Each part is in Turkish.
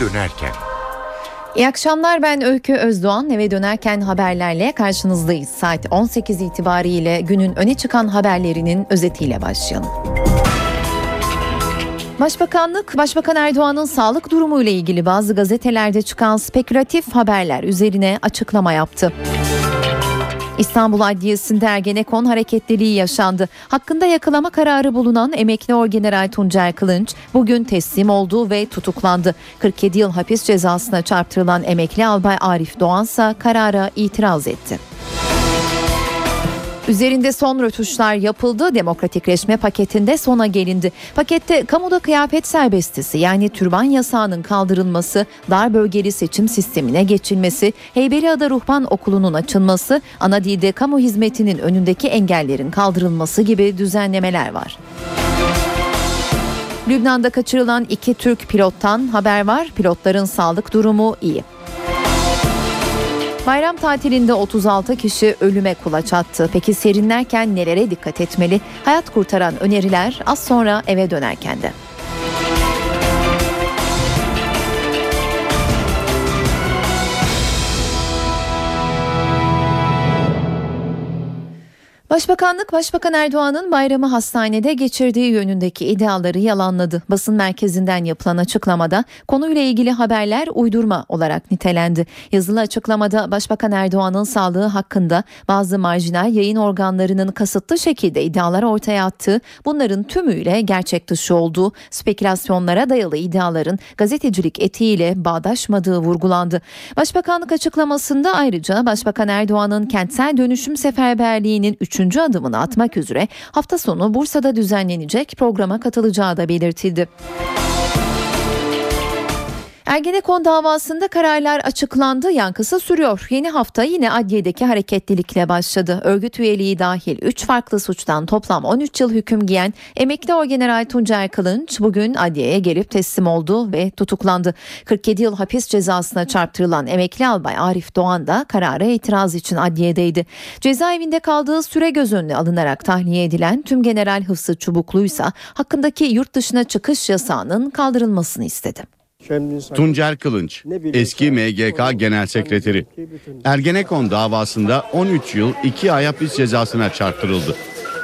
dönerken. İyi akşamlar ben Öykü Özdoğan. Eve dönerken haberlerle karşınızdayız. Saat 18 itibariyle günün öne çıkan haberlerinin özetiyle başlayalım. Başbakanlık, Başbakan Erdoğan'ın sağlık durumu ile ilgili bazı gazetelerde çıkan spekülatif haberler üzerine açıklama yaptı. İstanbul Adliyesi'nde Ergenekon hareketliliği yaşandı. Hakkında yakalama kararı bulunan emekli orgeneral Tuncer Kılınç bugün teslim oldu ve tutuklandı. 47 yıl hapis cezasına çarptırılan emekli albay Arif Doğansa karara itiraz etti. Üzerinde son rötuşlar yapıldı. Demokratikleşme paketinde sona gelindi. Pakette kamuda kıyafet serbestisi yani türban yasağının kaldırılması, dar bölgeli seçim sistemine geçilmesi, Heybeliada Ruhban Okulu'nun açılması, ana dilde kamu hizmetinin önündeki engellerin kaldırılması gibi düzenlemeler var. Lübnan'da kaçırılan iki Türk pilottan haber var. Pilotların sağlık durumu iyi. Bayram tatilinde 36 kişi ölüme kulaç attı. Peki serinlerken nelere dikkat etmeli? Hayat kurtaran öneriler az sonra eve dönerken de. Başbakanlık Başbakan Erdoğan'ın bayramı hastanede geçirdiği yönündeki iddiaları yalanladı. Basın merkezinden yapılan açıklamada konuyla ilgili haberler uydurma olarak nitelendi. Yazılı açıklamada Başbakan Erdoğan'ın sağlığı hakkında bazı marjinal yayın organlarının kasıtlı şekilde iddialar ortaya attığı, bunların tümüyle gerçek dışı olduğu, spekülasyonlara dayalı iddiaların gazetecilik etiğiyle bağdaşmadığı vurgulandı. Başbakanlık açıklamasında ayrıca Başbakan Erdoğan'ın kentsel dönüşüm seferberliğinin 3 üçüncü adımını atmak üzere hafta sonu Bursa'da düzenlenecek programa katılacağı da belirtildi. Ergenekon davasında kararlar açıklandı, yankısı sürüyor. Yeni hafta yine adliyedeki hareketlilikle başladı. Örgüt üyeliği dahil 3 farklı suçtan toplam 13 yıl hüküm giyen emekli orgeneral Tuncer Kılınç bugün adliyeye gelip teslim oldu ve tutuklandı. 47 yıl hapis cezasına çarptırılan emekli albay Arif Doğan da karara itiraz için adliyedeydi. Cezaevinde kaldığı süre göz önüne alınarak tahliye edilen tüm general Hıfzı Çubukluysa hakkındaki yurt dışına çıkış yasağının kaldırılmasını istedi. Tuncer Kılınç, eski MGK Genel Sekreteri. Ergenekon davasında 13 yıl 2 ay hapis cezasına çarptırıldı.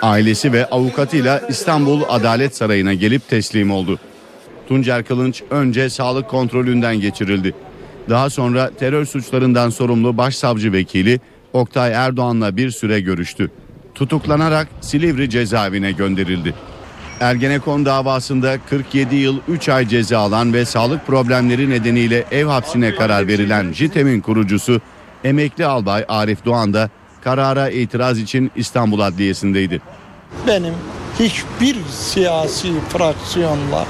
Ailesi ve avukatıyla İstanbul Adalet Sarayı'na gelip teslim oldu. Tuncer Kılınç önce sağlık kontrolünden geçirildi. Daha sonra terör suçlarından sorumlu başsavcı vekili Oktay Erdoğan'la bir süre görüştü. Tutuklanarak Silivri cezaevine gönderildi. Ergenekon davasında 47 yıl 3 ay ceza alan ve sağlık problemleri nedeniyle ev hapsine karar verilen JITEM'in kurucusu emekli albay Arif Doğan da karara itiraz için İstanbul Adliyesi'ndeydi. Benim hiçbir siyasi fraksiyonla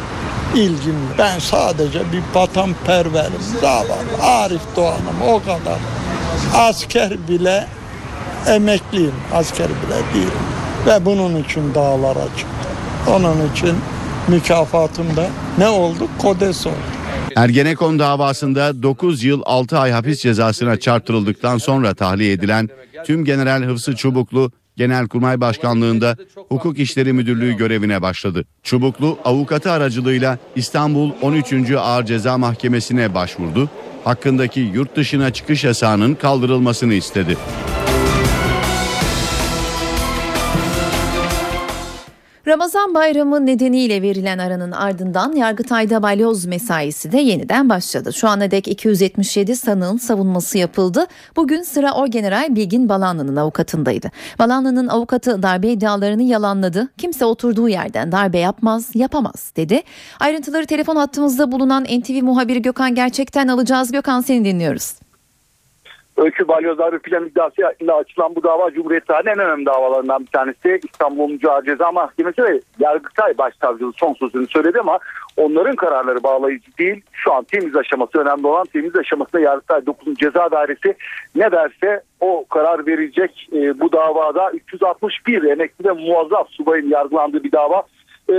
ilgim Ben sadece bir vatanperverim davalı. Arif Doğan'ım o kadar. Asker bile emekliyim. Asker bile değilim. Ve bunun için dağlara çıktım. Onun için mükafatımda ne oldu? Kodes oldu. Ergenekon davasında 9 yıl 6 ay hapis cezasına çarptırıldıktan sonra tahliye edilen tüm General Hıfzı Çubuklu Genelkurmay Başkanlığında Hukuk İşleri Müdürlüğü görevine başladı. Çubuklu avukatı aracılığıyla İstanbul 13. Ağır Ceza Mahkemesi'ne başvurdu. Hakkındaki yurt dışına çıkış yasağının kaldırılmasını istedi. Ramazan bayramı nedeniyle verilen aranın ardından Yargıtay'da balyoz mesaisi de yeniden başladı. Şu ana dek 277 sanığın savunması yapıldı. Bugün sıra Orgeneral Bilgin Balanlı'nın avukatındaydı. Balanlı'nın avukatı darbe iddialarını yalanladı. Kimse oturduğu yerden darbe yapmaz, yapamaz dedi. Ayrıntıları telefon hattımızda bulunan NTV muhabiri Gökhan Gerçek'ten alacağız. Gökhan seni dinliyoruz. Öykü Balyoz Darbe Plan iddiasıyla açılan bu dava Cumhuriyet tarihinin en önemli davalarından bir tanesi. İstanbul Mücadele Ceza Mahkemesi ve Yargıtay Başsavcılığı son sözünü söyledi ama onların kararları bağlayıcı değil. Şu an temiz aşaması önemli olan temiz aşamasında Yargıtay 9. Ceza Dairesi ne derse o karar verecek. E, bu davada 361 emekli ve muazzaf subayın yargılandığı bir dava e,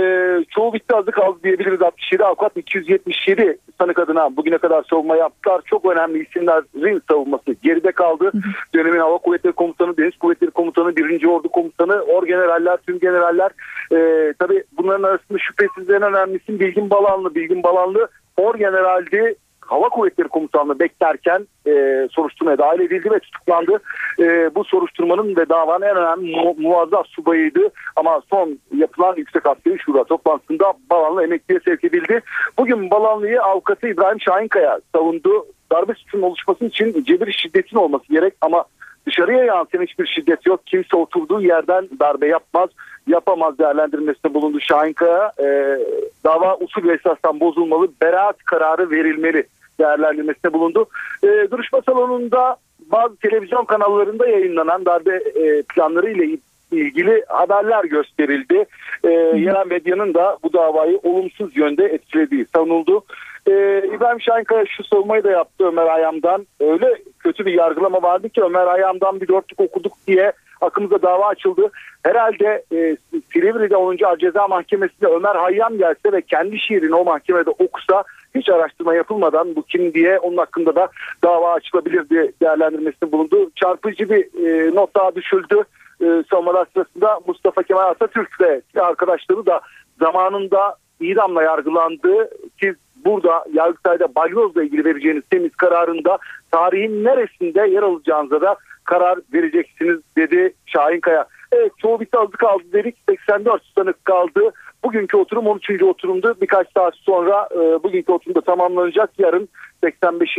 çoğu bitti azı kaldı diyebiliriz 67 avukat 277 sanık adına bugüne kadar savunma yaptılar. Çok önemli isimlerin savunması geride kaldı. Dönemin Hava Kuvvetleri Komutanı, Deniz Kuvvetleri Komutanı, 1. Ordu Komutanı, orgeneraller, tüm generaller. E, tabii bunların arasında şüphesiz en önemlisi Bilgin Balanlı. Bilgin Balanlı orgeneraldi Hava Kuvvetleri Komutanlığı beklerken e, soruşturmaya dahil edildi ve tutuklandı. E, bu soruşturmanın ve davanın en önemli mu- muazzaf subayıydı ama son yapılan Yüksek Askeri Şura toplantısında Balanlı emekliye sevk edildi. Bugün Balanlı'yı avukatı İbrahim Şahinkaya savundu. Darbe suçunun oluşması için cebir şiddetin olması gerek ama dışarıya yansıyan hiçbir şiddet yok. Kimse oturduğu yerden darbe yapmaz, yapamaz değerlendirmesinde bulundu Şahinkaya. E, dava usul ve esasdan bozulmalı, beraat kararı verilmeli değerlendirmesinde bulundu. E, duruşma salonunda bazı televizyon kanallarında yayınlanan darbe e, planları ile ilgili haberler gösterildi. E, yerel medyanın da bu davayı olumsuz yönde etkilediği savunuldu. E, İbrahim Şahinkaya şu savunmayı da yaptı Ömer Ayam'dan. Öyle kötü bir yargılama vardı ki Ömer Ayam'dan bir dörtlük okuduk diye hakkımızda dava açıldı. Herhalde e, Silivri'de 10. Ceza Mahkemesi'nde Ömer Hayyam gelse ve kendi şiirini o mahkemede okusa hiç araştırma yapılmadan bu kim diye onun hakkında da dava açılabilir diye değerlendirmesinde bulundu. Çarpıcı bir e, not daha düşüldü. E, savunmalar sırasında Mustafa Kemal Atatürk ve arkadaşları da zamanında idamla yargılandı. Siz burada Yargıtay'da balyozla ilgili vereceğiniz temiz kararında tarihin neresinde yer alacağınıza da karar vereceksiniz dedi Şahinkaya. Evet çoğu bitti azı kaldı dedik 84 sanık kaldı. Bugünkü oturum 13. oturumdu. Birkaç saat sonra e, bugünkü oturumda tamamlanacak. Yarın 85.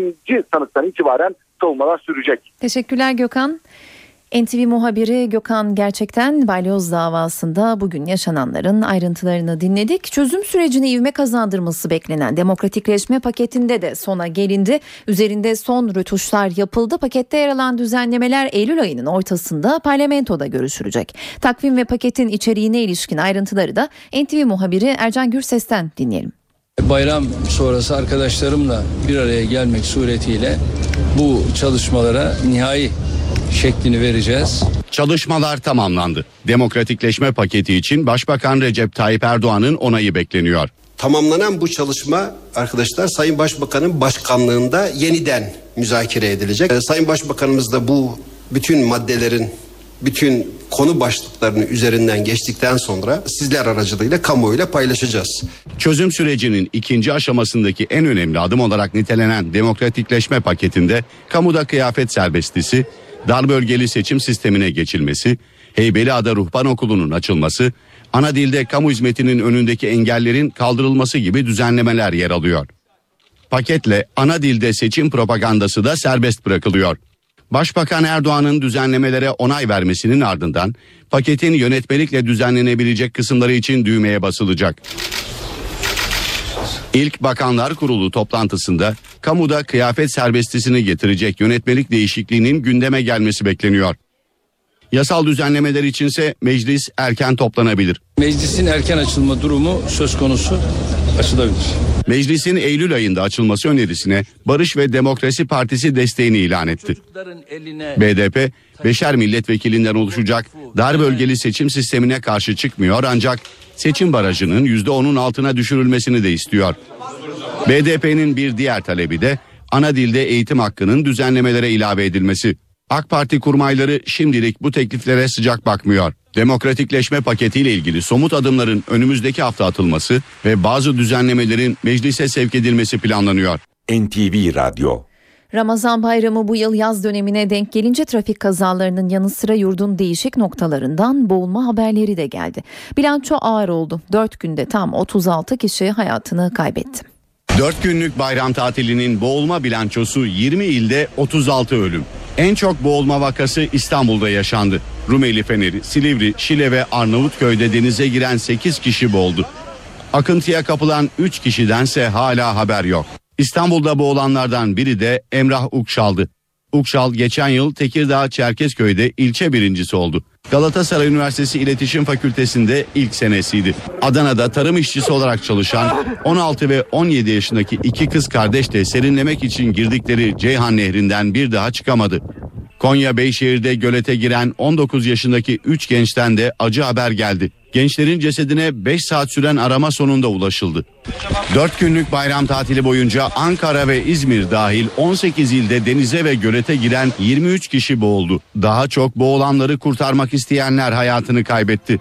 sanıktan itibaren savunmalar sürecek. Teşekkürler Gökhan. NTV muhabiri Gökhan gerçekten balyoz davasında bugün yaşananların ayrıntılarını dinledik. Çözüm sürecini ivme kazandırması beklenen demokratikleşme paketinde de sona gelindi. Üzerinde son rötuşlar yapıldı. Pakette yer alan düzenlemeler Eylül ayının ortasında parlamentoda görüşülecek. Takvim ve paketin içeriğine ilişkin ayrıntıları da NTV muhabiri Ercan Gürses'ten dinleyelim. Bayram sonrası arkadaşlarımla bir araya gelmek suretiyle bu çalışmalara nihai şeklini vereceğiz. Çalışmalar tamamlandı. Demokratikleşme paketi için Başbakan Recep Tayyip Erdoğan'ın onayı bekleniyor. Tamamlanan bu çalışma arkadaşlar Sayın Başbakan'ın başkanlığında yeniden müzakere edilecek. Ee, Sayın Başbakanımız da bu bütün maddelerin bütün konu başlıklarını üzerinden geçtikten sonra sizler aracılığıyla kamuoyuyla paylaşacağız. Çözüm sürecinin ikinci aşamasındaki en önemli adım olarak nitelenen demokratikleşme paketinde kamuda kıyafet serbestisi, dar bölgeli seçim sistemine geçilmesi, Heybeliada Ruhban Okulu'nun açılması, ana dilde kamu hizmetinin önündeki engellerin kaldırılması gibi düzenlemeler yer alıyor. Paketle ana dilde seçim propagandası da serbest bırakılıyor. Başbakan Erdoğan'ın düzenlemelere onay vermesinin ardından paketin yönetmelikle düzenlenebilecek kısımları için düğmeye basılacak. İlk Bakanlar Kurulu toplantısında kamuda kıyafet serbestisini getirecek yönetmelik değişikliğinin gündeme gelmesi bekleniyor. Yasal düzenlemeler içinse meclis erken toplanabilir. Meclisin erken açılma durumu söz konusu açılabilir. Meclisin Eylül ayında açılması önerisine Barış ve Demokrasi Partisi desteğini ilan etti. BDP, beşer milletvekilinden oluşacak dar bölgeli seçim sistemine karşı çıkmıyor ancak seçim barajının %10'un altına düşürülmesini de istiyor. BDP'nin bir diğer talebi de ana dilde eğitim hakkının düzenlemelere ilave edilmesi. AK Parti kurmayları şimdilik bu tekliflere sıcak bakmıyor. Demokratikleşme paketiyle ilgili somut adımların önümüzdeki hafta atılması ve bazı düzenlemelerin meclise sevk edilmesi planlanıyor. NTV Radyo Ramazan bayramı bu yıl yaz dönemine denk gelince trafik kazalarının yanı sıra yurdun değişik noktalarından boğulma haberleri de geldi. Bilanço ağır oldu. 4 günde tam 36 kişi hayatını kaybetti. 4 günlük bayram tatilinin boğulma bilançosu 20 ilde 36 ölüm. En çok boğulma vakası İstanbul'da yaşandı. Rumeli Feneri, Silivri, Şile ve Arnavutköy'de denize giren 8 kişi boğuldu. Akıntıya kapılan 3 kişidense hala haber yok. İstanbul'da boğulanlardan biri de Emrah Ukşal'dı. Ukşal geçen yıl Tekirdağ Çerkezköy'de ilçe birincisi oldu. Galatasaray Üniversitesi İletişim Fakültesi'nde ilk senesiydi. Adana'da tarım işçisi olarak çalışan 16 ve 17 yaşındaki iki kız kardeş de serinlemek için girdikleri Ceyhan Nehri'nden bir daha çıkamadı. Konya Beyşehir'de gölete giren 19 yaşındaki 3 gençten de acı haber geldi. Gençlerin cesedine 5 saat süren arama sonunda ulaşıldı. 4 günlük bayram tatili boyunca Ankara ve İzmir dahil 18 ilde denize ve gölete giren 23 kişi boğuldu. Daha çok boğulanları kurtarmak isteyenler hayatını kaybetti.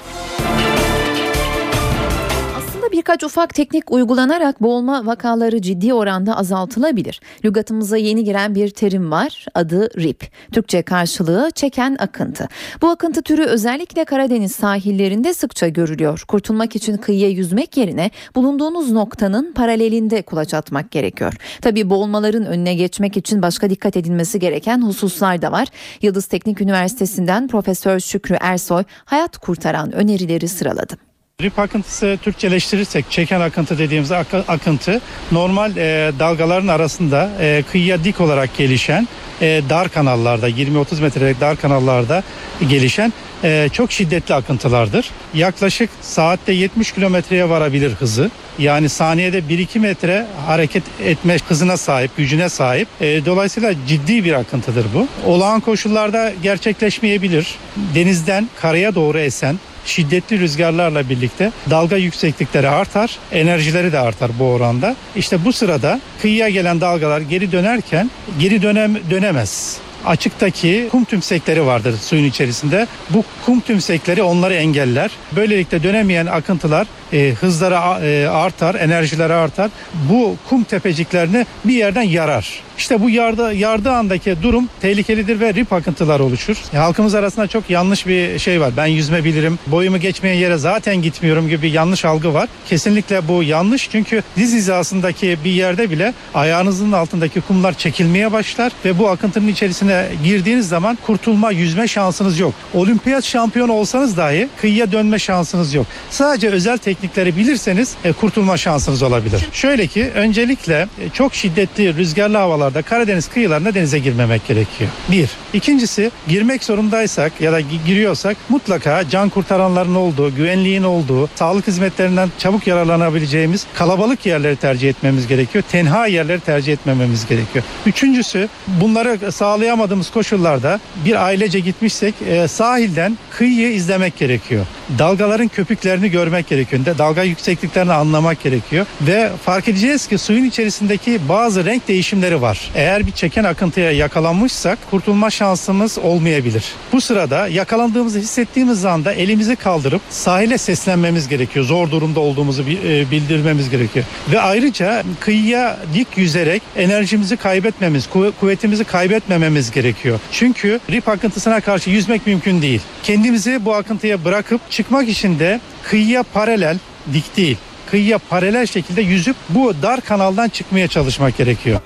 Birkaç ufak teknik uygulanarak boğulma vakaları ciddi oranda azaltılabilir. Lügatımıza yeni giren bir terim var. Adı RIP. Türkçe karşılığı çeken akıntı. Bu akıntı türü özellikle Karadeniz sahillerinde sıkça görülüyor. Kurtulmak için kıyıya yüzmek yerine bulunduğunuz noktanın paralelinde kulaç atmak gerekiyor. Tabii boğulmaların önüne geçmek için başka dikkat edilmesi gereken hususlar da var. Yıldız Teknik Üniversitesi'nden Profesör Şükrü Ersoy hayat kurtaran önerileri sıraladı. Rip akıntısı Türkçeleştirirsek çeken akıntı dediğimiz ak- akıntı normal e, dalgaların arasında e, kıyıya dik olarak gelişen e, dar kanallarda 20-30 metrelik dar kanallarda gelişen e, çok şiddetli akıntılardır. Yaklaşık saatte 70 kilometreye varabilir hızı. Yani saniyede 1-2 metre hareket etme hızına sahip, gücüne sahip. E, dolayısıyla ciddi bir akıntıdır bu. Olağan koşullarda gerçekleşmeyebilir. Denizden karaya doğru esen şiddetli rüzgarlarla birlikte dalga yükseklikleri artar, enerjileri de artar bu oranda. İşte bu sırada kıyıya gelen dalgalar geri dönerken geri dönem dönemez. Açıktaki kum tümsekleri vardır suyun içerisinde. Bu kum tümsekleri onları engeller. Böylelikle dönemeyen akıntılar e, hızları e, artar, enerjileri artar. Bu kum tepeciklerini bir yerden yarar. İşte bu yardı, yardığı andaki durum tehlikelidir ve rip akıntılar oluşur. E, halkımız arasında çok yanlış bir şey var. Ben yüzme bilirim, boyumu geçmeyen yere zaten gitmiyorum gibi yanlış algı var. Kesinlikle bu yanlış çünkü diz hizasındaki bir yerde bile ayağınızın altındaki kumlar çekilmeye başlar ve bu akıntının içerisine girdiğiniz zaman kurtulma, yüzme şansınız yok. Olimpiyat şampiyonu olsanız dahi kıyıya dönme şansınız yok. Sadece özel teknikleri bilirseniz e, kurtulma şansınız olabilir. Şöyle ki öncelikle e, çok şiddetli rüzgarlı havalarda Karadeniz kıyılarına denize girmemek gerekiyor. Bir. İkincisi girmek zorundaysak ya da gi- giriyorsak mutlaka can kurtaranların olduğu, güvenliğin olduğu, sağlık hizmetlerinden çabuk yararlanabileceğimiz kalabalık yerleri tercih etmemiz gerekiyor. Tenha yerleri tercih etmememiz gerekiyor. Üçüncüsü bunları sağlayamadığımız koşullarda bir ailece gitmişsek e, sahilden kıyıyı izlemek gerekiyor. Dalgaların köpüklerini görmek gerekiyor. De- Dalga yüksekliklerini anlamak gerekiyor. Ve fark edeceğiz ki suyun içerisindeki bazı renk değişimleri var. Eğer bir çeken akıntıya yakalanmışsak kurtulma şansımız olmayabilir. Bu sırada yakalandığımızı hissettiğimiz anda elimizi kaldırıp sahile seslenmemiz gerekiyor. Zor durumda olduğumuzu e, bildirmemiz gerekiyor. Ve ayrıca kıyıya dik yüzerek enerjimizi kaybetmemiz, kuv- kuvvetimizi kaybetmememiz gerekiyor. Çünkü rip akıntısına karşı yüzmek mümkün değil. Kendimizi bu akıntıya bırakıp çıkmak için de kıyıya paralel, dik değil, kıyıya paralel şekilde yüzüp bu dar kanaldan çıkmaya çalışmak gerekiyor.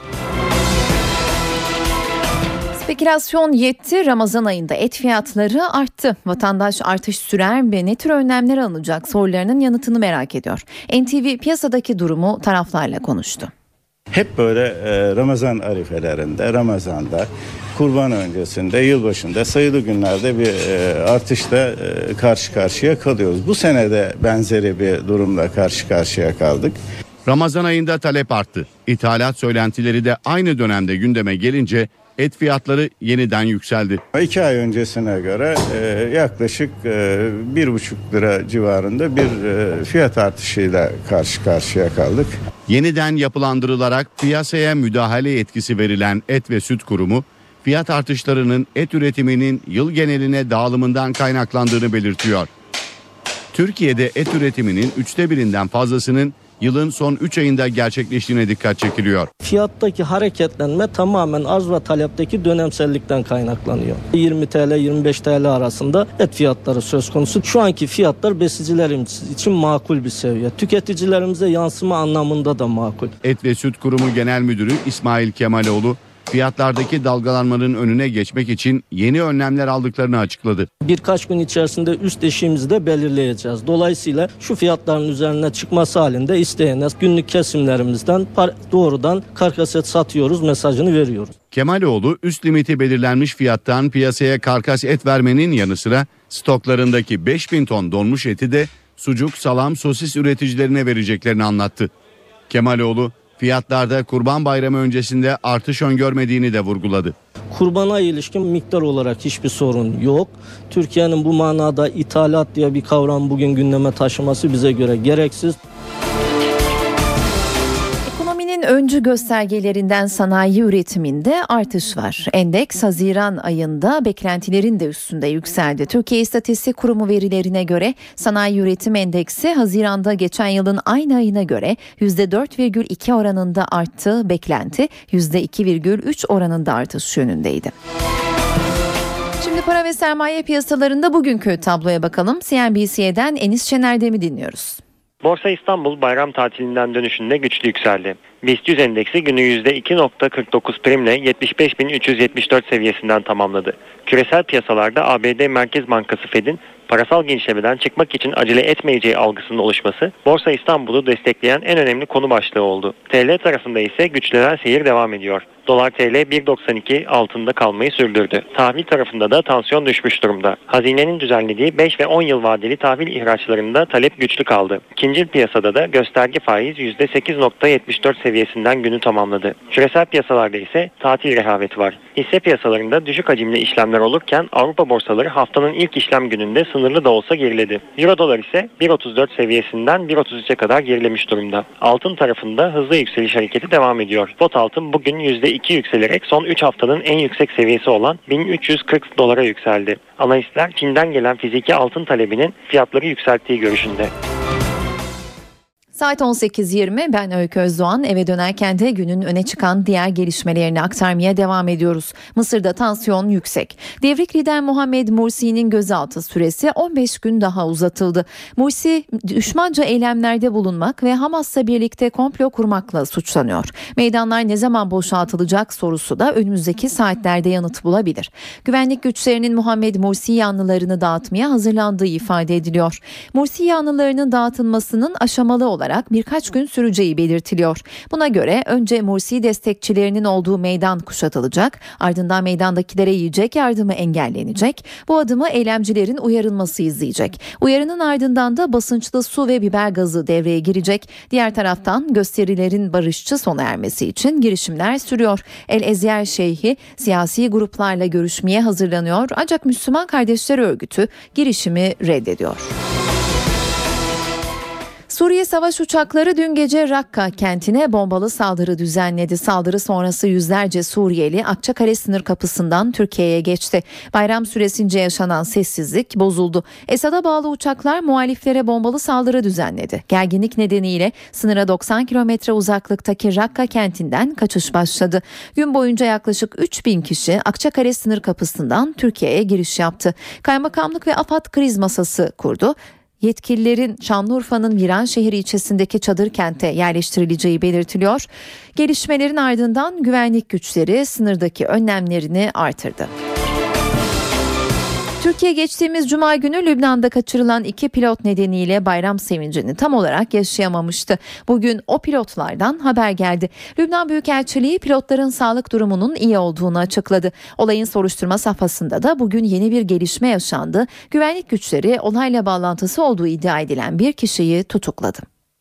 Spekülasyon yetti. Ramazan ayında et fiyatları arttı. Vatandaş artış sürer mi? Ne tür önlemler alınacak sorularının yanıtını merak ediyor. NTV piyasadaki durumu taraflarla konuştu. Hep böyle e, Ramazan arifelerinde, Ramazan'da, kurban öncesinde, yılbaşında sayılı günlerde bir e, artışla e, karşı karşıya kalıyoruz. Bu sene de benzeri bir durumla karşı karşıya kaldık. Ramazan ayında talep arttı. İthalat söylentileri de aynı dönemde gündeme gelince et fiyatları yeniden yükseldi. İki ay öncesine göre e, yaklaşık e, bir buçuk lira civarında bir e, fiyat artışıyla karşı karşıya kaldık. Yeniden yapılandırılarak piyasaya müdahale yetkisi verilen Et ve Süt Kurumu fiyat artışlarının et üretiminin yıl geneline dağılımından kaynaklandığını belirtiyor. Türkiye'de et üretiminin üçte birinden fazlasının yılın son 3 ayında gerçekleştiğine dikkat çekiliyor. Fiyattaki hareketlenme tamamen arz ve talepteki dönemsellikten kaynaklanıyor. 20 TL 25 TL arasında et fiyatları söz konusu. Şu anki fiyatlar besicilerimiz için makul bir seviye. Tüketicilerimize yansıma anlamında da makul. Et ve Süt Kurumu Genel Müdürü İsmail Kemaloğlu fiyatlardaki dalgalanmanın önüne geçmek için yeni önlemler aldıklarını açıkladı. Birkaç gün içerisinde üst eşiğimizi de belirleyeceğiz. Dolayısıyla şu fiyatların üzerine çıkması halinde isteyene günlük kesimlerimizden doğrudan karkas et satıyoruz mesajını veriyoruz. Kemaloğlu üst limiti belirlenmiş fiyattan piyasaya karkas et vermenin yanı sıra stoklarındaki 5000 ton donmuş eti de sucuk, salam, sosis üreticilerine vereceklerini anlattı. Kemaloğlu fiyatlarda Kurban Bayramı öncesinde artış öngörmediğini de vurguladı. Kurbana ilişkin miktar olarak hiçbir sorun yok. Türkiye'nin bu manada ithalat diye bir kavram bugün gündeme taşıması bize göre gereksiz. Ekonominin öncü göstergelerinden sanayi üretiminde artış var. Endeks Haziran ayında beklentilerin de üstünde yükseldi. Türkiye İstatistik Kurumu verilerine göre sanayi üretim endeksi Haziran'da geçen yılın aynı ayına göre %4,2 oranında arttı. Beklenti %2,3 oranında artış yönündeydi. Şimdi para ve sermaye piyasalarında bugünkü tabloya bakalım. CNBC'den Enis Şener'de mi dinliyoruz? Borsa İstanbul bayram tatilinden dönüşünde güçlü yükseldi. BIST 100 endeksi günü %2.49 primle 75.374 seviyesinden tamamladı. Küresel piyasalarda ABD Merkez Bankası Fed'in parasal genişlemeden çıkmak için acele etmeyeceği algısının oluşması Borsa İstanbul'u destekleyen en önemli konu başlığı oldu. TL tarafında ise güçlenen seyir devam ediyor. Dolar TL 1.92 altında kalmayı sürdürdü. Tahvil tarafında da tansiyon düşmüş durumda. Hazinenin düzenlediği 5 ve 10 yıl vadeli tahvil ihraçlarında talep güçlü kaldı. İkinci piyasada da gösterge faiz %8.74 seviyesinden günü tamamladı. Küresel piyasalarda ise tatil rehaveti var. Hisse piyasalarında düşük hacimli işlemler olurken Avrupa borsaları haftanın ilk işlem gününde sınırlı da olsa geriledi. Euro dolar ise 1.34 seviyesinden 1.33'e kadar gerilemiş durumda. Altın tarafında hızlı yükseliş hareketi devam ediyor. Spot altın bugün %2 yükselerek son 3 haftanın en yüksek seviyesi olan 1340 dolara yükseldi. Analistler Çin'den gelen fiziki altın talebinin fiyatları yükselttiği görüşünde. Saat 18.20 ben Öykü Özdoğan eve dönerken de günün öne çıkan diğer gelişmelerini aktarmaya devam ediyoruz. Mısır'da tansiyon yüksek. Devrik lider Muhammed Mursi'nin gözaltı süresi 15 gün daha uzatıldı. Mursi düşmanca eylemlerde bulunmak ve Hamas'la birlikte komplo kurmakla suçlanıyor. Meydanlar ne zaman boşaltılacak sorusu da önümüzdeki saatlerde yanıt bulabilir. Güvenlik güçlerinin Muhammed Mursi yanlılarını dağıtmaya hazırlandığı ifade ediliyor. Mursi yanlılarının dağıtılmasının aşamalı olarak olarak birkaç gün süreceği belirtiliyor. Buna göre önce Mursi destekçilerinin olduğu meydan kuşatılacak, ardından meydandakilere yiyecek yardımı engellenecek. Bu adımı eylemcilerin uyarılması izleyecek. Uyarının ardından da basınçlı su ve biber gazı devreye girecek. Diğer taraftan gösterilerin barışçı sona ermesi için girişimler sürüyor. El Ezyer Şeyhi siyasi gruplarla görüşmeye hazırlanıyor ancak Müslüman Kardeşler Örgütü girişimi reddediyor. Suriye savaş uçakları dün gece Rakka kentine bombalı saldırı düzenledi. Saldırı sonrası yüzlerce Suriyeli Akçakale sınır kapısından Türkiye'ye geçti. Bayram süresince yaşanan sessizlik bozuldu. Esad'a bağlı uçaklar muhaliflere bombalı saldırı düzenledi. Gerginlik nedeniyle sınıra 90 kilometre uzaklıktaki Rakka kentinden kaçış başladı. Gün boyunca yaklaşık 3 bin kişi Akçakale sınır kapısından Türkiye'ye giriş yaptı. Kaymakamlık ve AFAD kriz masası kurdu yetkililerin Şanlıurfa'nın Viranşehir ilçesindeki çadır kente yerleştirileceği belirtiliyor. Gelişmelerin ardından güvenlik güçleri sınırdaki önlemlerini artırdı. Türkiye geçtiğimiz cuma günü Lübnan'da kaçırılan iki pilot nedeniyle bayram sevincini tam olarak yaşayamamıştı. Bugün o pilotlardan haber geldi. Lübnan Büyükelçiliği pilotların sağlık durumunun iyi olduğunu açıkladı. Olayın soruşturma safhasında da bugün yeni bir gelişme yaşandı. Güvenlik güçleri olayla bağlantısı olduğu iddia edilen bir kişiyi tutukladı.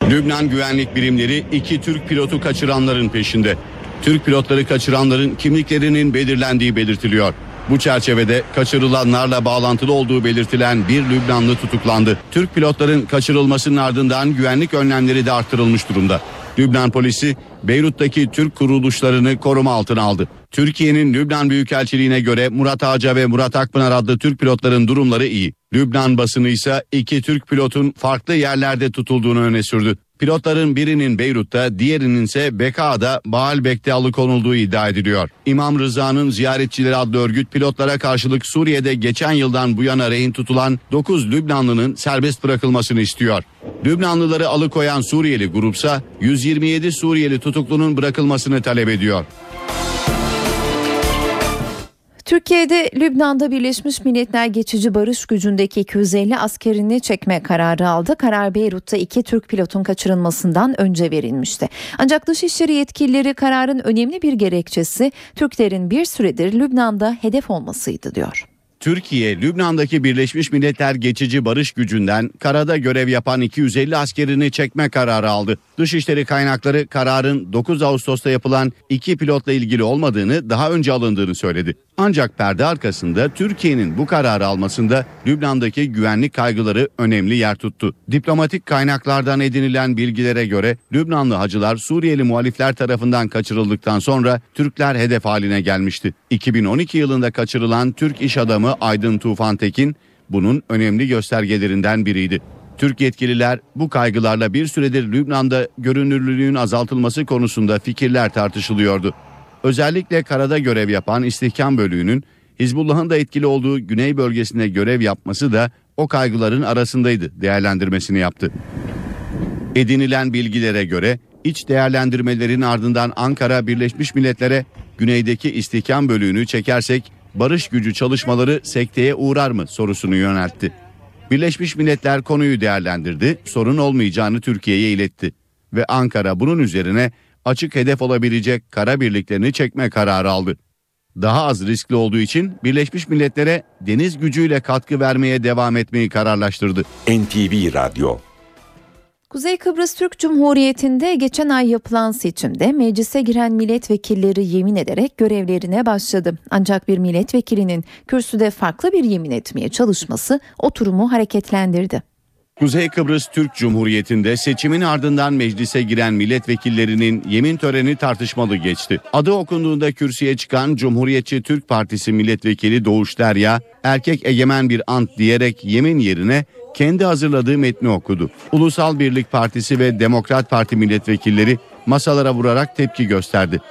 Lübnan güvenlik birimleri iki Türk pilotu kaçıranların peşinde. Türk pilotları kaçıranların kimliklerinin belirlendiği belirtiliyor. Bu çerçevede kaçırılanlarla bağlantılı olduğu belirtilen bir Lübnanlı tutuklandı. Türk pilotların kaçırılmasının ardından güvenlik önlemleri de arttırılmış durumda. Lübnan polisi Beyrut'taki Türk kuruluşlarını koruma altına aldı. Türkiye'nin Lübnan Büyükelçiliğine göre Murat Ağca ve Murat Akpınar adlı Türk pilotların durumları iyi. Lübnan basını ise iki Türk pilotun farklı yerlerde tutulduğunu öne sürdü. Pilotların birinin Beyrut'ta, diğerinin ise Beka'da Baalbek'te alıkonulduğu iddia ediliyor. İmam Rıza'nın ziyaretçileri adlı örgüt pilotlara karşılık Suriye'de geçen yıldan bu yana rehin tutulan 9 Lübnanlının serbest bırakılmasını istiyor. Lübnanlıları alıkoyan Suriyeli grupsa 127 Suriyeli tutuklunun bırakılmasını talep ediyor. Türkiye'de Lübnan'da Birleşmiş Milletler geçici barış gücündeki 250 askerini çekme kararı aldı. Karar Beyrut'ta iki Türk pilotun kaçırılmasından önce verilmişti. Ancak dışişleri yetkilileri kararın önemli bir gerekçesi Türklerin bir süredir Lübnan'da hedef olmasıydı diyor. Türkiye, Lübnan'daki Birleşmiş Milletler geçici barış gücünden karada görev yapan 250 askerini çekme kararı aldı. Dışişleri kaynakları kararın 9 Ağustos'ta yapılan iki pilotla ilgili olmadığını, daha önce alındığını söyledi. Ancak perde arkasında Türkiye'nin bu kararı almasında Lübnan'daki güvenlik kaygıları önemli yer tuttu. Diplomatik kaynaklardan edinilen bilgilere göre Lübnanlı hacılar Suriyeli muhalifler tarafından kaçırıldıktan sonra Türkler hedef haline gelmişti. 2012 yılında kaçırılan Türk iş adamı Aydın Tufan Tekin bunun önemli göstergelerinden biriydi. Türk yetkililer bu kaygılarla bir süredir Lübnan'da görünürlülüğün azaltılması konusunda fikirler tartışılıyordu. Özellikle karada görev yapan istihkam bölüğünün Hizbullah'ın da etkili olduğu güney bölgesinde görev yapması da o kaygıların arasındaydı değerlendirmesini yaptı. Edinilen bilgilere göre iç değerlendirmelerin ardından Ankara Birleşmiş Milletler'e güneydeki istihkam bölüğünü çekersek barış gücü çalışmaları sekteye uğrar mı sorusunu yöneltti. Birleşmiş Milletler konuyu değerlendirdi, sorun olmayacağını Türkiye'ye iletti ve Ankara bunun üzerine açık hedef olabilecek kara birliklerini çekme kararı aldı. Daha az riskli olduğu için Birleşmiş Milletler'e deniz gücüyle katkı vermeye devam etmeyi kararlaştırdı. NTV Radyo Kuzey Kıbrıs Türk Cumhuriyeti'nde geçen ay yapılan seçimde meclise giren milletvekilleri yemin ederek görevlerine başladı. Ancak bir milletvekilinin kürsüde farklı bir yemin etmeye çalışması oturumu hareketlendirdi. Kuzey Kıbrıs Türk Cumhuriyeti'nde seçimin ardından meclise giren milletvekillerinin yemin töreni tartışmalı geçti. Adı okunduğunda kürsüye çıkan Cumhuriyetçi Türk Partisi milletvekili Doğuş Derya, erkek egemen bir ant diyerek yemin yerine kendi hazırladığı metni okudu. Ulusal Birlik Partisi ve Demokrat Parti milletvekilleri masalara vurarak tepki gösterdi.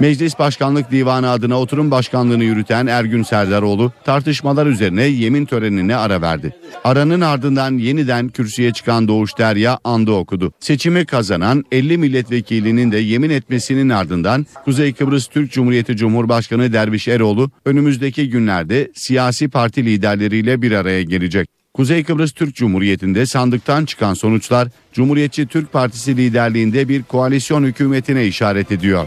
Meclis Başkanlık Divanı adına oturum başkanlığını yürüten Ergün Serdaroğlu tartışmalar üzerine yemin törenine ara verdi. Aranın ardından yeniden kürsüye çıkan Doğuş Derya andı okudu. Seçimi kazanan 50 milletvekilinin de yemin etmesinin ardından Kuzey Kıbrıs Türk Cumhuriyeti Cumhurbaşkanı Derviş Eroğlu önümüzdeki günlerde siyasi parti liderleriyle bir araya gelecek. Kuzey Kıbrıs Türk Cumhuriyeti'nde sandıktan çıkan sonuçlar Cumhuriyetçi Türk Partisi liderliğinde bir koalisyon hükümetine işaret ediyor.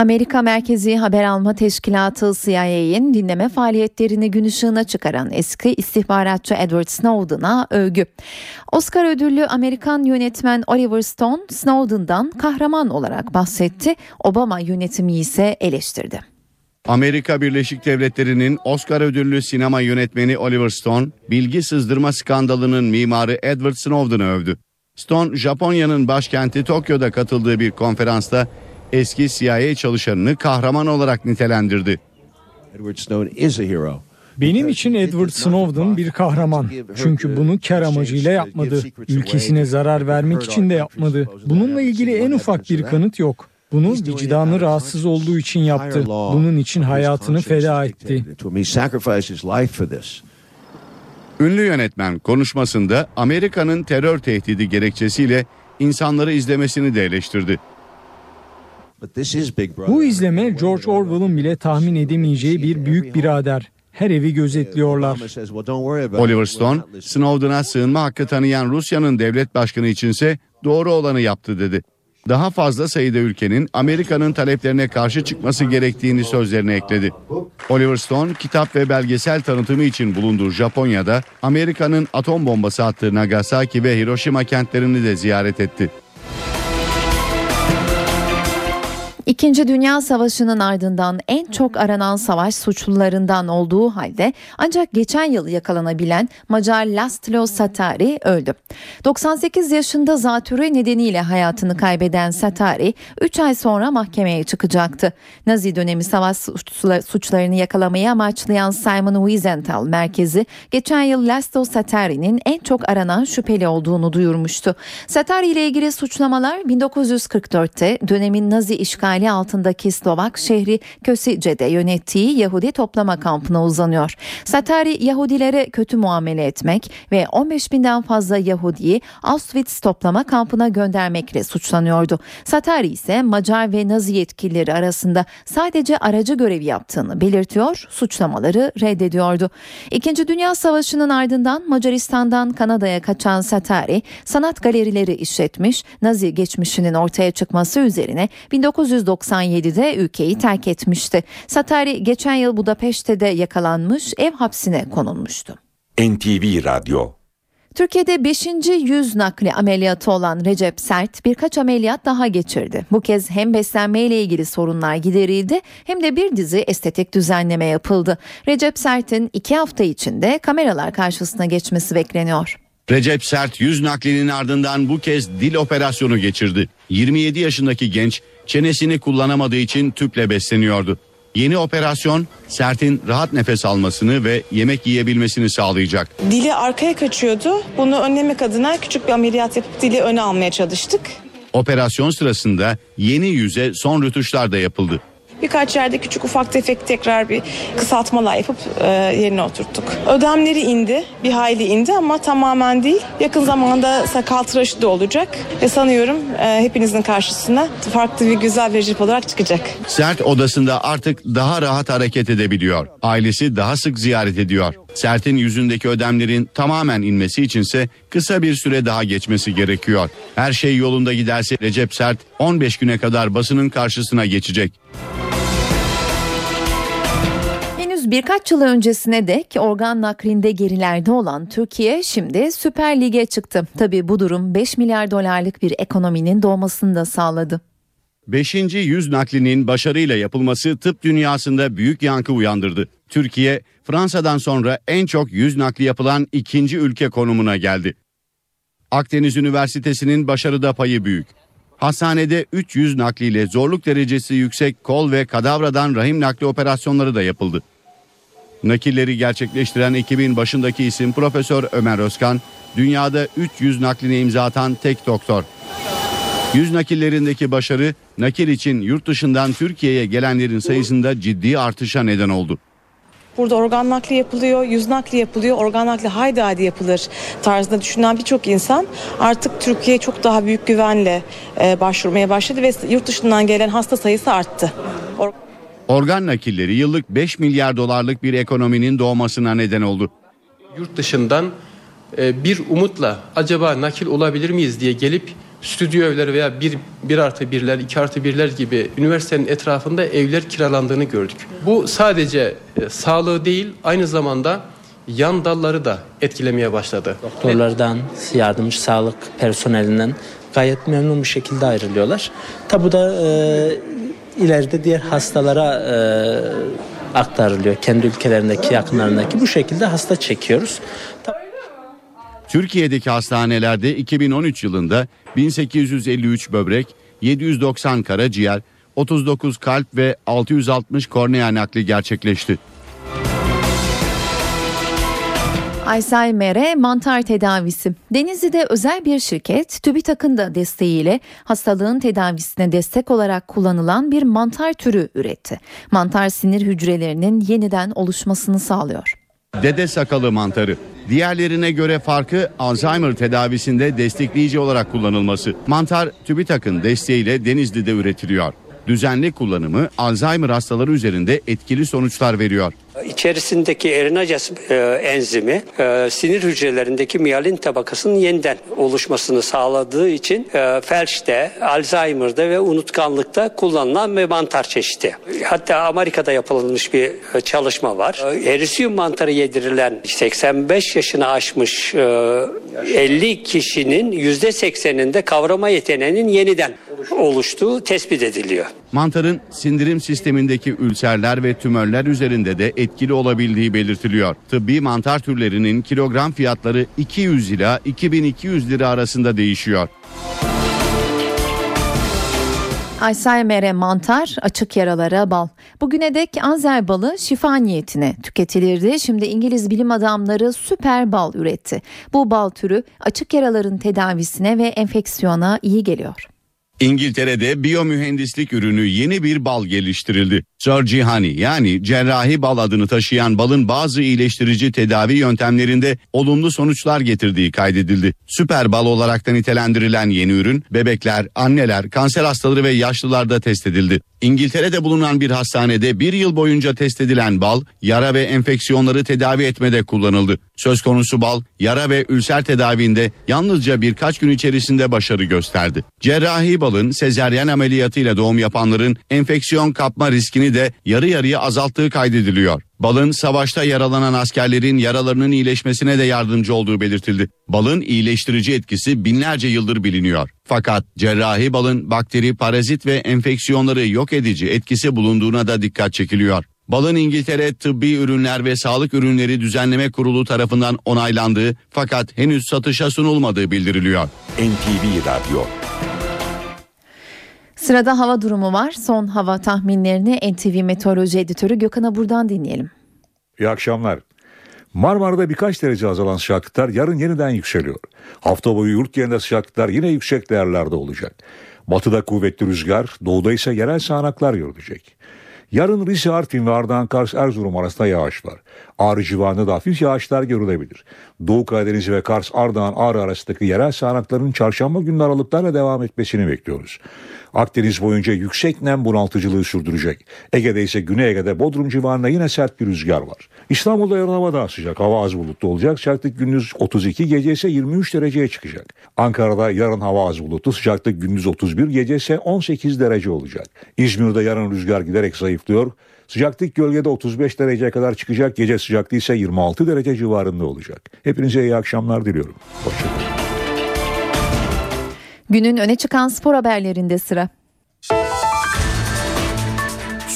Amerika Merkezi Haber Alma Teşkilatı CIA'in dinleme faaliyetlerini gün ışığına çıkaran eski istihbaratçı Edward Snowden'a övgü. Oscar ödüllü Amerikan yönetmen Oliver Stone Snowden'dan kahraman olarak bahsetti. Obama yönetimi ise eleştirdi. Amerika Birleşik Devletleri'nin Oscar ödüllü sinema yönetmeni Oliver Stone, bilgi sızdırma skandalının mimarı Edward Snowden'ı övdü. Stone, Japonya'nın başkenti Tokyo'da katıldığı bir konferansta eski CIA çalışanını kahraman olarak nitelendirdi. Benim için Edward Snowden bir kahraman. Çünkü bunu kar amacıyla yapmadı. Ülkesine zarar vermek için de yapmadı. Bununla ilgili en ufak bir kanıt yok. Bunu vicdanı rahatsız olduğu için yaptı. Bunun için hayatını feda etti. Ünlü yönetmen konuşmasında Amerika'nın terör tehdidi gerekçesiyle insanları izlemesini de eleştirdi. Bu izleme George Orwell'ın bile tahmin edemeyeceği bir büyük birader. Her evi gözetliyorlar. Oliver Stone, Snowden'a sığınma hakkı tanıyan Rusya'nın devlet başkanı içinse doğru olanı yaptı dedi. Daha fazla sayıda ülkenin Amerika'nın taleplerine karşı çıkması gerektiğini sözlerine ekledi. Oliver Stone kitap ve belgesel tanıtımı için bulunduğu Japonya'da Amerika'nın atom bombası attığı Nagasaki ve Hiroşima kentlerini de ziyaret etti. İkinci Dünya Savaşı'nın ardından en çok aranan savaş suçlularından olduğu halde ancak geçen yıl yakalanabilen Macar Laszlo Satari öldü. 98 yaşında zatürre nedeniyle hayatını kaybeden Satari 3 ay sonra mahkemeye çıkacaktı. Nazi dönemi savaş suçlarını yakalamayı amaçlayan Simon Wiesenthal merkezi geçen yıl Laszlo Satari'nin en çok aranan şüpheli olduğunu duyurmuştu. Satari ile ilgili suçlamalar 1944'te dönemin Nazi işgal işgali altındaki Slovak şehri Kösice'de yönettiği Yahudi toplama kampına uzanıyor. Satari Yahudilere kötü muamele etmek ve 15 binden fazla Yahudiyi Auschwitz toplama kampına göndermekle suçlanıyordu. Satari ise Macar ve Nazi yetkilileri arasında sadece aracı görevi yaptığını belirtiyor, suçlamaları reddediyordu. İkinci Dünya Savaşı'nın ardından Macaristan'dan Kanada'ya kaçan Satari, sanat galerileri işletmiş, Nazi geçmişinin ortaya çıkması üzerine 1997'de ülkeyi terk etmişti. Satari geçen yıl Budapeşte'de yakalanmış, ev hapsine konulmuştu. NTV Radyo Türkiye'de 5. yüz nakli ameliyatı olan Recep Sert birkaç ameliyat daha geçirdi. Bu kez hem beslenme ile ilgili sorunlar giderildi hem de bir dizi estetik düzenleme yapıldı. Recep Sert'in iki hafta içinde kameralar karşısına geçmesi bekleniyor. Recep Sert yüz naklinin ardından bu kez dil operasyonu geçirdi. 27 yaşındaki genç çenesini kullanamadığı için tüple besleniyordu. Yeni operasyon Sert'in rahat nefes almasını ve yemek yiyebilmesini sağlayacak. Dili arkaya kaçıyordu. Bunu önlemek adına küçük bir ameliyat yapıp dili öne almaya çalıştık. Operasyon sırasında yeni yüze son rötuşlar da yapıldı. Birkaç yerde küçük ufak tefek tekrar bir kısaltmalar yapıp e, yerine oturttuk. Ödemleri indi, bir hayli indi ama tamamen değil. Yakın zamanda sakal tıraşı da olacak ve sanıyorum e, hepinizin karşısına farklı bir güzel bir jip olarak çıkacak. Sert odasında artık daha rahat hareket edebiliyor. Ailesi daha sık ziyaret ediyor. Sert'in yüzündeki ödemlerin tamamen inmesi içinse kısa bir süre daha geçmesi gerekiyor. Her şey yolunda giderse Recep Sert 15 güne kadar basının karşısına geçecek. Henüz birkaç yıl öncesine dek organ naklinde gerilerde olan Türkiye şimdi Süper Lig'e çıktı. Tabii bu durum 5 milyar dolarlık bir ekonominin doğmasını da sağladı. 5. yüz naklinin başarıyla yapılması tıp dünyasında büyük yankı uyandırdı. Türkiye, Fransa'dan sonra en çok yüz nakli yapılan ikinci ülke konumuna geldi. Akdeniz Üniversitesi'nin başarıda payı büyük. Hastanede 300 nakliyle zorluk derecesi yüksek kol ve kadavradan rahim nakli operasyonları da yapıldı. Nakilleri gerçekleştiren ekibin başındaki isim Profesör Ömer Özkan, dünyada 300 nakline imza atan tek doktor. Yüz nakillerindeki başarı nakil için yurt dışından Türkiye'ye gelenlerin sayısında ciddi artışa neden oldu. Burada organ nakli yapılıyor, yüz nakli yapılıyor, organ nakli haydi haydi yapılır tarzında düşünen birçok insan artık Türkiye'ye çok daha büyük güvenle e, başvurmaya başladı ve yurt dışından gelen hasta sayısı arttı. Or- Organ nakilleri yıllık 5 milyar dolarlık bir ekonominin doğmasına neden oldu. Yurt dışından e, bir umutla acaba nakil olabilir miyiz diye gelip stüdyo evleri veya bir, bir artı birler, iki artı birler gibi üniversitenin etrafında evler kiralandığını gördük. Bu sadece e, sağlığı değil aynı zamanda yan dalları da etkilemeye başladı. Doktorlardan, yardımcı sağlık personelinden gayet memnun bir şekilde ayrılıyorlar. Tabi bu da e, ileride diğer hastalara e, aktarılıyor. Kendi ülkelerindeki, yakınlarındaki bu şekilde hasta çekiyoruz. Türkiye'deki hastanelerde 2013 yılında 1853 böbrek, 790 karaciğer, 39 kalp ve 660 kornea nakli gerçekleşti. Alzheimer'e mantar tedavisi. Denizli'de özel bir şirket TÜBİTAK'ın da desteğiyle hastalığın tedavisine destek olarak kullanılan bir mantar türü üretti. Mantar sinir hücrelerinin yeniden oluşmasını sağlıyor. Dede sakalı mantarı. Diğerlerine göre farkı Alzheimer tedavisinde destekleyici olarak kullanılması. Mantar TÜBİTAK'ın desteğiyle Denizli'de üretiliyor. Düzenli kullanımı Alzheimer hastaları üzerinde etkili sonuçlar veriyor. İçerisindeki erinacas enzimi e, sinir hücrelerindeki miyelin tabakasının yeniden oluşmasını sağladığı için e, felçte, Alzheimer'da ve unutkanlıkta kullanılan bir mantar çeşidi. Hatta Amerika'da yapılmış bir e, çalışma var. E, mantarı yedirilen 85 yaşını aşmış e, 50 kişinin %80'inde kavrama yeteneğinin yeniden oluştuğu tespit ediliyor. Mantarın sindirim sistemindeki ülserler ve tümörler üzerinde de etkili olabildiği belirtiliyor. Tıbbi mantar türlerinin kilogram fiyatları 200 ila 2200 lira arasında değişiyor. Alzheimer'e mantar, açık yaralara bal. Bugüne dek Anzer balı şifa niyetine tüketilirdi. Şimdi İngiliz bilim adamları süper bal üretti. Bu bal türü açık yaraların tedavisine ve enfeksiyona iyi geliyor. İngiltere'de biyomühendislik ürünü yeni bir bal geliştirildi. Surgihani yani cerrahi bal adını taşıyan balın bazı iyileştirici tedavi yöntemlerinde olumlu sonuçlar getirdiği kaydedildi. Süper bal olarak da nitelendirilen yeni ürün bebekler, anneler, kanser hastaları ve yaşlılarda test edildi. İngiltere'de bulunan bir hastanede bir yıl boyunca test edilen bal yara ve enfeksiyonları tedavi etmede kullanıldı. Söz konusu bal yara ve ülser tedavinde yalnızca birkaç gün içerisinde başarı gösterdi. Cerrahi balın sezeryen ameliyatıyla doğum yapanların enfeksiyon kapma riskini de yarı yarıya azalttığı kaydediliyor. Balın savaşta yaralanan askerlerin yaralarının iyileşmesine de yardımcı olduğu belirtildi. Balın iyileştirici etkisi binlerce yıldır biliniyor. Fakat cerrahi balın bakteri, parazit ve enfeksiyonları yok edici etkisi bulunduğuna da dikkat çekiliyor. Balın İngiltere Tıbbi Ürünler ve Sağlık Ürünleri Düzenleme Kurulu tarafından onaylandığı fakat henüz satışa sunulmadığı bildiriliyor. NTV Radyo Sırada hava durumu var. Son hava tahminlerini NTV Meteoroloji Editörü Gökhan Abur'dan dinleyelim. İyi akşamlar. Marmara'da birkaç derece azalan sıcaklıklar yarın yeniden yükseliyor. Hafta boyu yurt genelinde sıcaklıklar yine yüksek değerlerde olacak. Batıda kuvvetli rüzgar, doğuda ise yerel sağanaklar görülecek. Yarın Rize, Artvin ve Ardahan, Kars, Erzurum arasında yağış var. Ağrı civarında da hafif yağışlar görülebilir. Doğu Karadeniz ve Kars, Ardahan, Ağrı arasındaki yerel sağanakların çarşamba günü aralıklarla devam etmesini bekliyoruz. Akdeniz boyunca yüksek nem bunaltıcılığı sürdürecek. Ege'de ise Güney Ege'de Bodrum civarında yine sert bir rüzgar var. İstanbul'da yarın hava daha sıcak. Hava az bulutlu olacak. Sıcaklık gündüz 32, gece ise 23 dereceye çıkacak. Ankara'da yarın hava az bulutlu. Sıcaklık gündüz 31, gece ise 18 derece olacak. İzmir'de yarın rüzgar giderek zayıflıyor. Sıcaklık gölgede 35 dereceye kadar çıkacak. Gece sıcaklığı ise 26 derece civarında olacak. Hepinize iyi akşamlar diliyorum. Hoşçakalın. Günün öne çıkan spor haberlerinde sıra.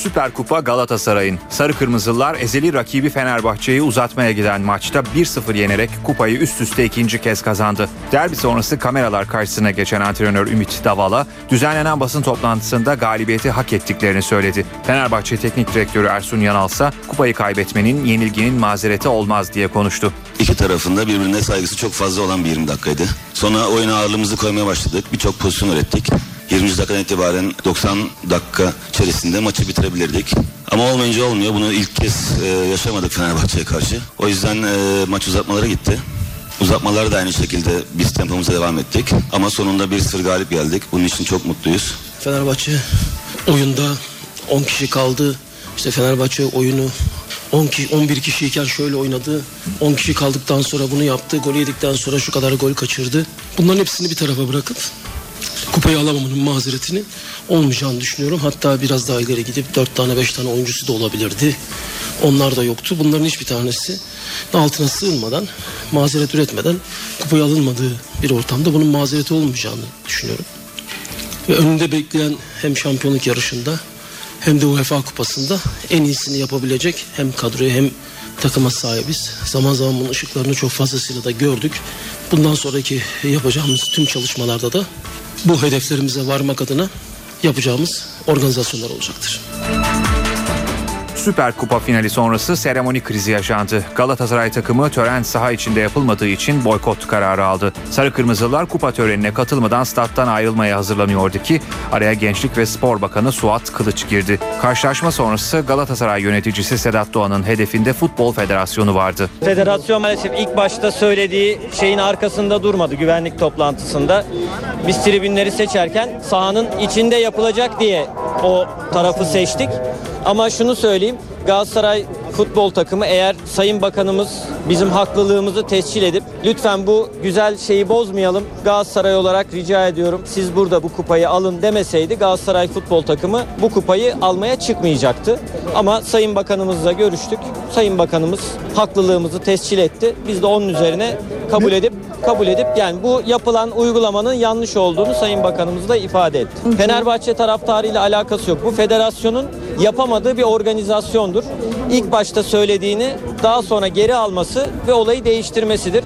Süper Kupa Galatasaray'ın. Sarı Kırmızılar ezeli rakibi Fenerbahçe'yi uzatmaya giden maçta 1-0 yenerek kupayı üst üste ikinci kez kazandı. Derbi sonrası kameralar karşısına geçen antrenör Ümit Davala düzenlenen basın toplantısında galibiyeti hak ettiklerini söyledi. Fenerbahçe Teknik Direktörü Ersun Yanal ise kupayı kaybetmenin yenilginin mazereti olmaz diye konuştu. İki tarafında birbirine saygısı çok fazla olan bir 20 dakikaydı. Sonra oyuna ağırlığımızı koymaya başladık. Birçok pozisyon ürettik. 20. dakikadan itibaren 90 dakika içerisinde maçı bitirebilirdik. Ama olmayınca olmuyor. Bunu ilk kez e, yaşamadık Fenerbahçe'ye karşı. O yüzden e, maç uzatmalara gitti. Uzatmaları da aynı şekilde biz tempomuza devam ettik. Ama sonunda bir sır galip geldik. Bunun için çok mutluyuz. Fenerbahçe oyunda 10 kişi kaldı. İşte Fenerbahçe oyunu 10 kişi, 11 kişiyken şöyle oynadı. 10 kişi kaldıktan sonra bunu yaptı. Gol yedikten sonra şu kadar gol kaçırdı. Bunların hepsini bir tarafa bırakıp kupayı alamamanın mazeretinin olmayacağını düşünüyorum. Hatta biraz daha ileri gidip 4 tane 5 tane oyuncusu da olabilirdi. Onlar da yoktu. Bunların hiçbir tanesi altına sığınmadan, mazeret üretmeden kupayı alınmadığı bir ortamda bunun mazereti olmayacağını düşünüyorum. Ve önünde bekleyen hem şampiyonluk yarışında hem de UEFA kupasında en iyisini yapabilecek hem kadroya hem takıma sahibiz. Zaman zaman bunun ışıklarını çok fazlasıyla da gördük. Bundan sonraki yapacağımız tüm çalışmalarda da bu hedeflerimize varmak adına yapacağımız organizasyonlar olacaktır. Süper Kupa finali sonrası seremoni krizi yaşandı. Galatasaray takımı tören saha içinde yapılmadığı için boykot kararı aldı. Sarı Kırmızılar kupa törenine katılmadan stat'tan ayrılmaya hazırlanıyordu ki araya Gençlik ve Spor Bakanı Suat Kılıç girdi. Karşılaşma sonrası Galatasaray yöneticisi Sedat Doğan'ın hedefinde Futbol Federasyonu vardı. Federasyon maalesef ilk başta söylediği şeyin arkasında durmadı güvenlik toplantısında. Biz tribünleri seçerken sahanın içinde yapılacak diye o tarafı seçtik. Ama şunu söyleyeyim. Galatasaray futbol takımı eğer Sayın Bakanımız bizim haklılığımızı tescil edip lütfen bu güzel şeyi bozmayalım. Galatasaray olarak rica ediyorum siz burada bu kupayı alın demeseydi Galatasaray futbol takımı bu kupayı almaya çıkmayacaktı. Ama Sayın Bakanımızla görüştük. Sayın Bakanımız haklılığımızı tescil etti. Biz de onun üzerine kabul edip kabul edip yani bu yapılan uygulamanın yanlış olduğunu Sayın Bakanımız da ifade etti. Fenerbahçe taraftarıyla alakası yok. Bu federasyonun yapamadığı bir organizasyondur. İlk başta söylediğini daha sonra geri alması ve olayı değiştirmesidir.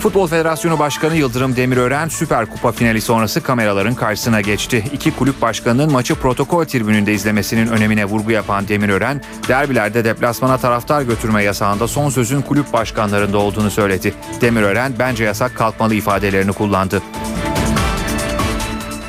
Futbol Federasyonu Başkanı Yıldırım Demirören Süper Kupa finali sonrası kameraların karşısına geçti. İki kulüp başkanının maçı protokol tribününde izlemesinin önemine vurgu yapan Demirören, derbilerde deplasmana taraftar götürme yasağında son sözün kulüp başkanlarında olduğunu söyledi. Demirören bence yasak kalkmalı ifadelerini kullandı.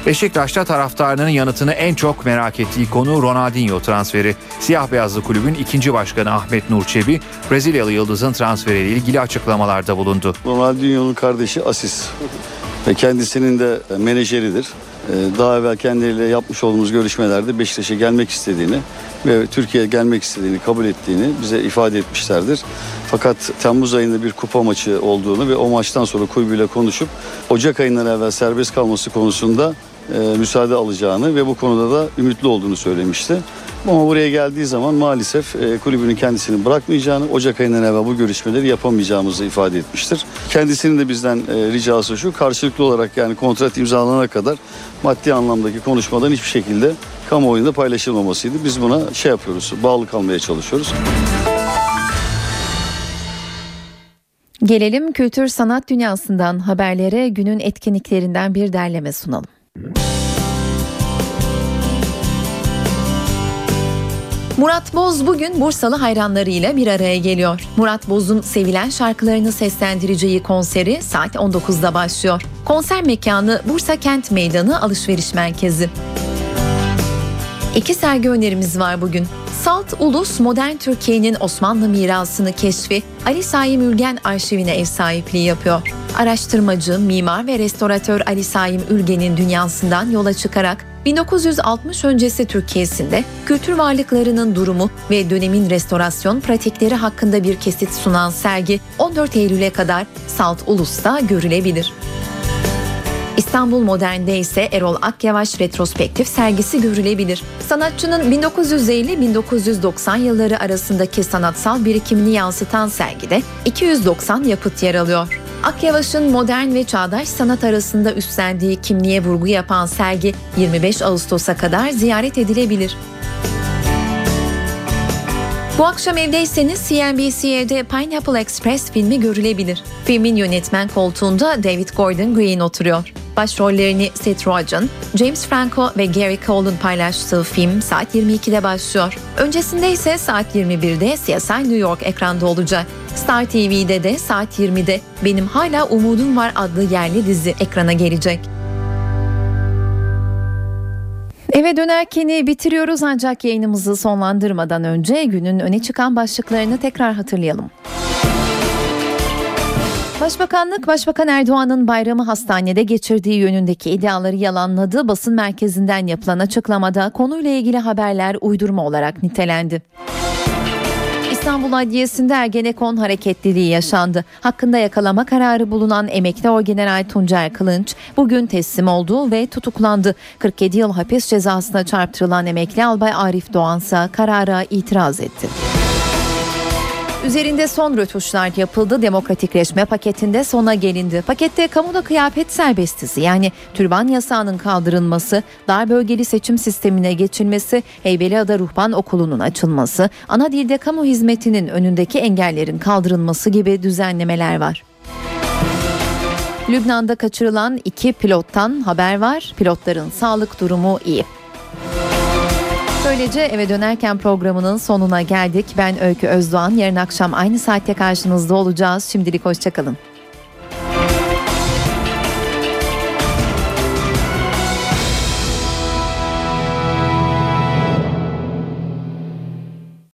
Beşiktaş'ta taraftarının yanıtını en çok merak ettiği konu Ronaldinho transferi. Siyah beyazlı kulübün ikinci başkanı Ahmet Nur Çebi, Brezilyalı yıldızın transferiyle ilgili açıklamalarda bulundu. Ronaldinho'nun kardeşi Asis ve kendisinin de menajeridir. Ee, Daha evvel kendileriyle yapmış olduğumuz görüşmelerde Beşiktaş'a gelmek istediğini ve Türkiye'ye gelmek istediğini kabul ettiğini bize ifade etmişlerdir. Fakat Temmuz ayında bir kupa maçı olduğunu ve o maçtan sonra kulübüyle konuşup Ocak ayından evvel serbest kalması konusunda e, müsaade alacağını ve bu konuda da ümitli olduğunu söylemişti. Ama buraya geldiği zaman maalesef e, kulübünün kendisini bırakmayacağını, Ocak ayından evvel bu görüşmeleri yapamayacağımızı ifade etmiştir. Kendisinin de bizden e, ricası şu, karşılıklı olarak yani kontrat imzalanana kadar maddi anlamdaki konuşmadan hiçbir şekilde kamuoyunda paylaşılmamasıydı. Biz buna şey yapıyoruz, bağlı kalmaya çalışıyoruz. Gelelim kültür sanat dünyasından haberlere günün etkinliklerinden bir derleme sunalım. Murat Boz bugün Bursalı hayranlarıyla bir araya geliyor. Murat Boz'un sevilen şarkılarını seslendireceği konseri saat 19'da başlıyor. Konser mekanı Bursa Kent Meydanı Alışveriş Merkezi. İki sergi önerimiz var bugün. Salt Ulus Modern Türkiye'nin Osmanlı mirasını keşfi Ali Saim Ülgen arşivine ev sahipliği yapıyor. Araştırmacı, mimar ve restoratör Ali Saim Ülgen'in dünyasından yola çıkarak 1960 öncesi Türkiye'sinde kültür varlıklarının durumu ve dönemin restorasyon pratikleri hakkında bir kesit sunan sergi 14 Eylül'e kadar Salt Ulus'ta görülebilir. İstanbul Modern'de ise Erol Akyavaş retrospektif sergisi görülebilir. Sanatçının 1950-1990 yılları arasındaki sanatsal birikimini yansıtan sergide 290 yapıt yer alıyor. Akyavaş'ın modern ve çağdaş sanat arasında üstlendiği kimliğe vurgu yapan sergi 25 Ağustos'a kadar ziyaret edilebilir. Bu akşam evdeyseniz CNBC'de Pineapple Express filmi görülebilir. Filmin yönetmen koltuğunda David Gordon Green oturuyor. Başrollerini Seth Rogen, James Franco ve Gary Cole'un paylaştığı film saat 22'de başlıyor. Öncesinde ise saat 21'de CSI New York ekranda olacak. Star TV'de de saat 20'de Benim Hala Umudum Var adlı yerli dizi ekrana gelecek. Eve dönerkeni bitiriyoruz ancak yayınımızı sonlandırmadan önce günün öne çıkan başlıklarını tekrar hatırlayalım. Başbakanlık Başbakan Erdoğan'ın bayramı hastanede geçirdiği yönündeki iddiaları yalanladı. Basın merkezinden yapılan açıklamada konuyla ilgili haberler uydurma olarak nitelendi. İstanbul Adliyesi'nde Ergenekon hareketliliği yaşandı. Hakkında yakalama kararı bulunan emekli orgeneral Tuncer Kılınç bugün teslim oldu ve tutuklandı. 47 yıl hapis cezasına çarptırılan emekli albay Arif Doğansa karara itiraz etti. Üzerinde son rötuşlar yapıldı. Demokratikleşme paketinde sona gelindi. Pakette kamuda kıyafet serbestisi yani türban yasağının kaldırılması, dar bölgeli seçim sistemine geçilmesi, Heybeliada Ruhban Okulu'nun açılması, ana dilde kamu hizmetinin önündeki engellerin kaldırılması gibi düzenlemeler var. Lübnan'da kaçırılan iki pilottan haber var. Pilotların sağlık durumu iyi. Böylece eve dönerken programının sonuna geldik. Ben Öykü Özdoğan. Yarın akşam aynı saatte karşınızda olacağız. Şimdilik hoşçakalın.